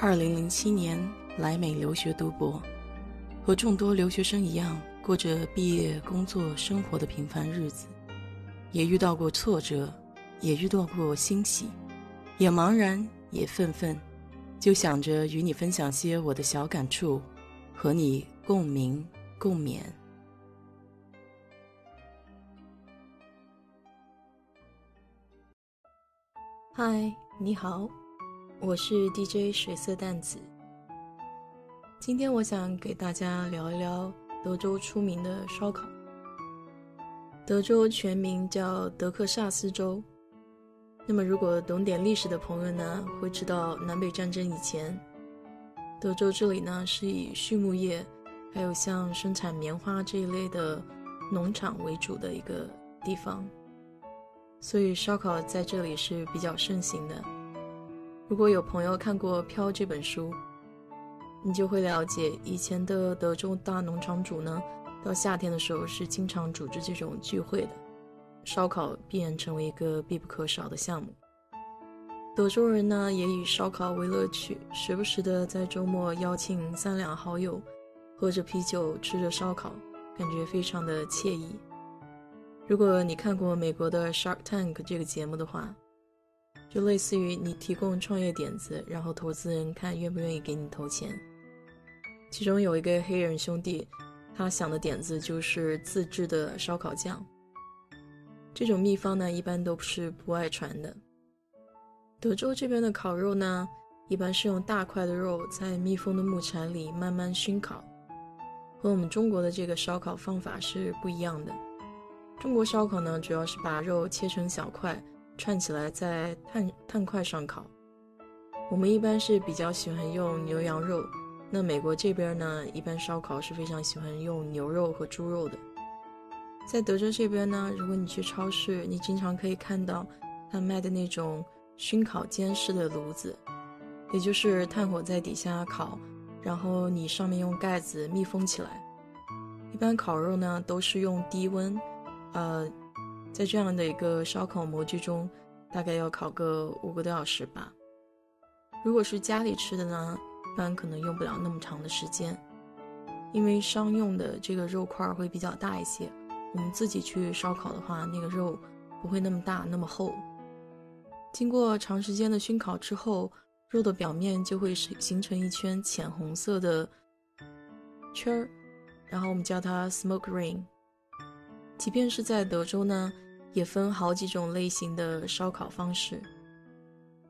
二零零七年来美留学读博，和众多留学生一样，过着毕业、工作、生活的平凡日子，也遇到过挫折，也遇到过欣喜，也茫然，也愤愤，就想着与你分享些我的小感触，和你共鸣共勉。嗨，你好。我是 DJ 水色淡紫。今天我想给大家聊一聊德州出名的烧烤。德州全名叫德克萨斯州。那么，如果懂点历史的朋友呢，会知道南北战争以前，德州这里呢是以畜牧业，还有像生产棉花这一类的农场为主的一个地方，所以烧烤在这里是比较盛行的。如果有朋友看过《飘》这本书，你就会了解，以前的德州大农场主呢，到夏天的时候是经常组织这种聚会的，烧烤必然成为一个必不可少的项目。德州人呢，也以烧烤为乐趣，时不时的在周末邀请三两好友，喝着啤酒，吃着烧烤，感觉非常的惬意。如果你看过美国的《Shark Tank》这个节目的话，就类似于你提供创业点子，然后投资人看愿不愿意给你投钱。其中有一个黑人兄弟，他想的点子就是自制的烧烤酱。这种秘方呢，一般都是不外传的。德州这边的烤肉呢，一般是用大块的肉在密封的木柴里慢慢熏烤，和我们中国的这个烧烤方法是不一样的。中国烧烤呢，主要是把肉切成小块。串起来在炭炭块上烤，我们一般是比较喜欢用牛羊肉。那美国这边呢，一般烧烤是非常喜欢用牛肉和猪肉的。在德州这边呢，如果你去超市，你经常可以看到他卖的那种熏烤煎式的炉子，也就是炭火在底下烤，然后你上面用盖子密封起来。一般烤肉呢都是用低温，呃。在这样的一个烧烤模具中，大概要烤个五个多小时吧。如果是家里吃的呢，一般可能用不了那么长的时间，因为商用的这个肉块会比较大一些。我们自己去烧烤的话，那个肉不会那么大那么厚。经过长时间的熏烤之后，肉的表面就会形形成一圈浅红色的圈儿，然后我们叫它 smoke ring。即便是在德州呢，也分好几种类型的烧烤方式。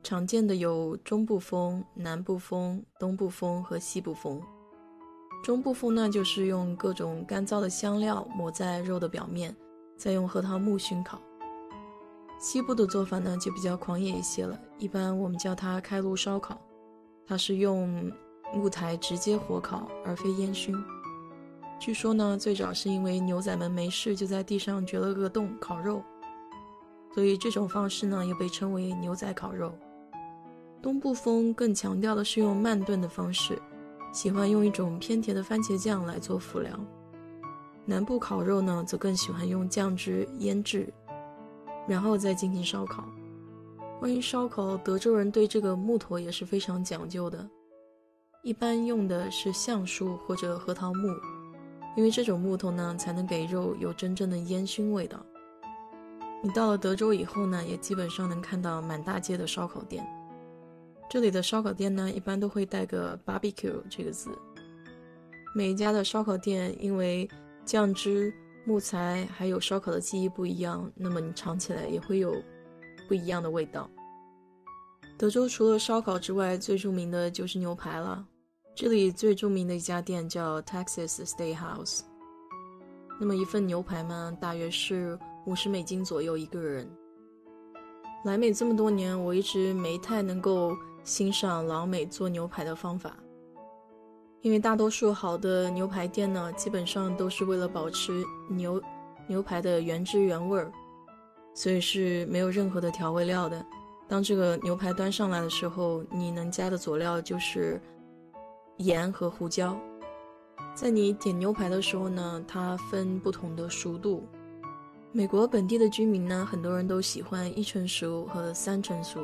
常见的有中部风、南部风、东部风和西部风。中部风呢，就是用各种干燥的香料抹在肉的表面，再用核桃木熏烤。西部的做法呢，就比较狂野一些了，一般我们叫它开炉烧烤，它是用木材直接火烤，而非烟熏。据说呢，最早是因为牛仔们没事就在地上掘了个洞烤肉，所以这种方式呢又被称为牛仔烤肉。东部风更强调的是用慢炖的方式，喜欢用一种偏甜的番茄酱来做辅料。南部烤肉呢则更喜欢用酱汁腌制，然后再进行烧烤。关于烧烤，德州人对这个木头也是非常讲究的，一般用的是橡树或者核桃木。因为这种木头呢，才能给肉有真正的烟熏味道。你到了德州以后呢，也基本上能看到满大街的烧烤店。这里的烧烤店呢，一般都会带个 barbecue 这个字。每一家的烧烤店因为酱汁、木材还有烧烤的技艺不一样，那么你尝起来也会有不一样的味道。德州除了烧烤之外，最著名的就是牛排了。这里最著名的一家店叫 Texas Steakhouse。那么一份牛排呢，大约是五十美金左右一个人。来美这么多年，我一直没太能够欣赏老美做牛排的方法，因为大多数好的牛排店呢，基本上都是为了保持牛牛排的原汁原味儿，所以是没有任何的调味料的。当这个牛排端上来的时候，你能加的佐料就是。盐和胡椒，在你点牛排的时候呢，它分不同的熟度。美国本地的居民呢，很多人都喜欢一成熟和三成熟。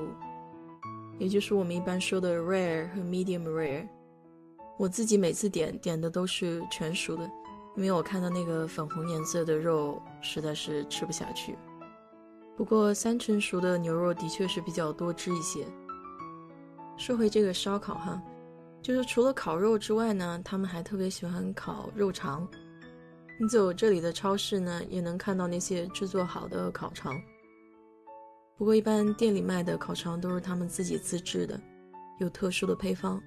也就是我们一般说的 rare 和 medium rare。我自己每次点点的都是全熟的，因为我看到那个粉红颜色的肉实在是吃不下去。不过三成熟的牛肉的确是比较多汁一些。说回这个烧烤哈，就是除了烤肉之外呢，他们还特别喜欢烤肉肠。你走这里的超市呢，也能看到那些制作好的烤肠。不过一般店里卖的烤肠都是他们自己自制的，有特殊的配方。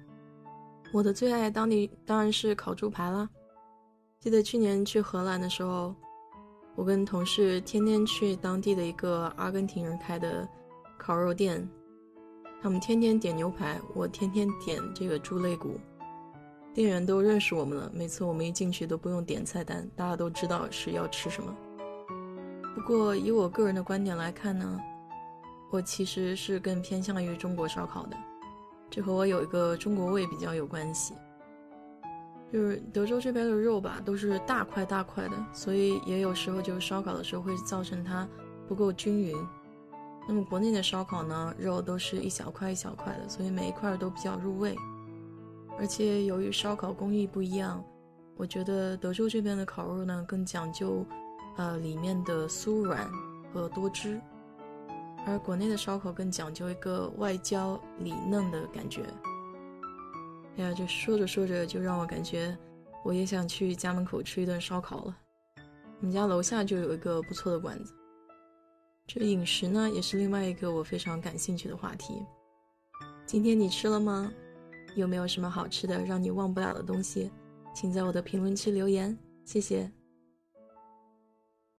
我的最爱当地当然是烤猪排啦。记得去年去荷兰的时候，我跟同事天天去当地的一个阿根廷人开的烤肉店，他们天天点牛排，我天天点这个猪肋骨。店员都认识我们了，每次我们一进去都不用点菜单，大家都知道是要吃什么。不过以我个人的观点来看呢，我其实是更偏向于中国烧烤的，这和我有一个中国胃比较有关系。就是德州这边的肉吧，都是大块大块的，所以也有时候就是烧烤的时候会造成它不够均匀。那么国内的烧烤呢，肉都是一小块一小块的，所以每一块都比较入味。而且由于烧烤工艺不一样，我觉得德州这边的烤肉呢更讲究，呃里面的酥软和多汁，而国内的烧烤更讲究一个外焦里嫩的感觉。哎呀，这说着说着就让我感觉我也想去家门口吃一顿烧烤了。我们家楼下就有一个不错的馆子。这饮食呢也是另外一个我非常感兴趣的话题。今天你吃了吗？有没有什么好吃的让你忘不了的东西？请在我的评论区留言，谢谢。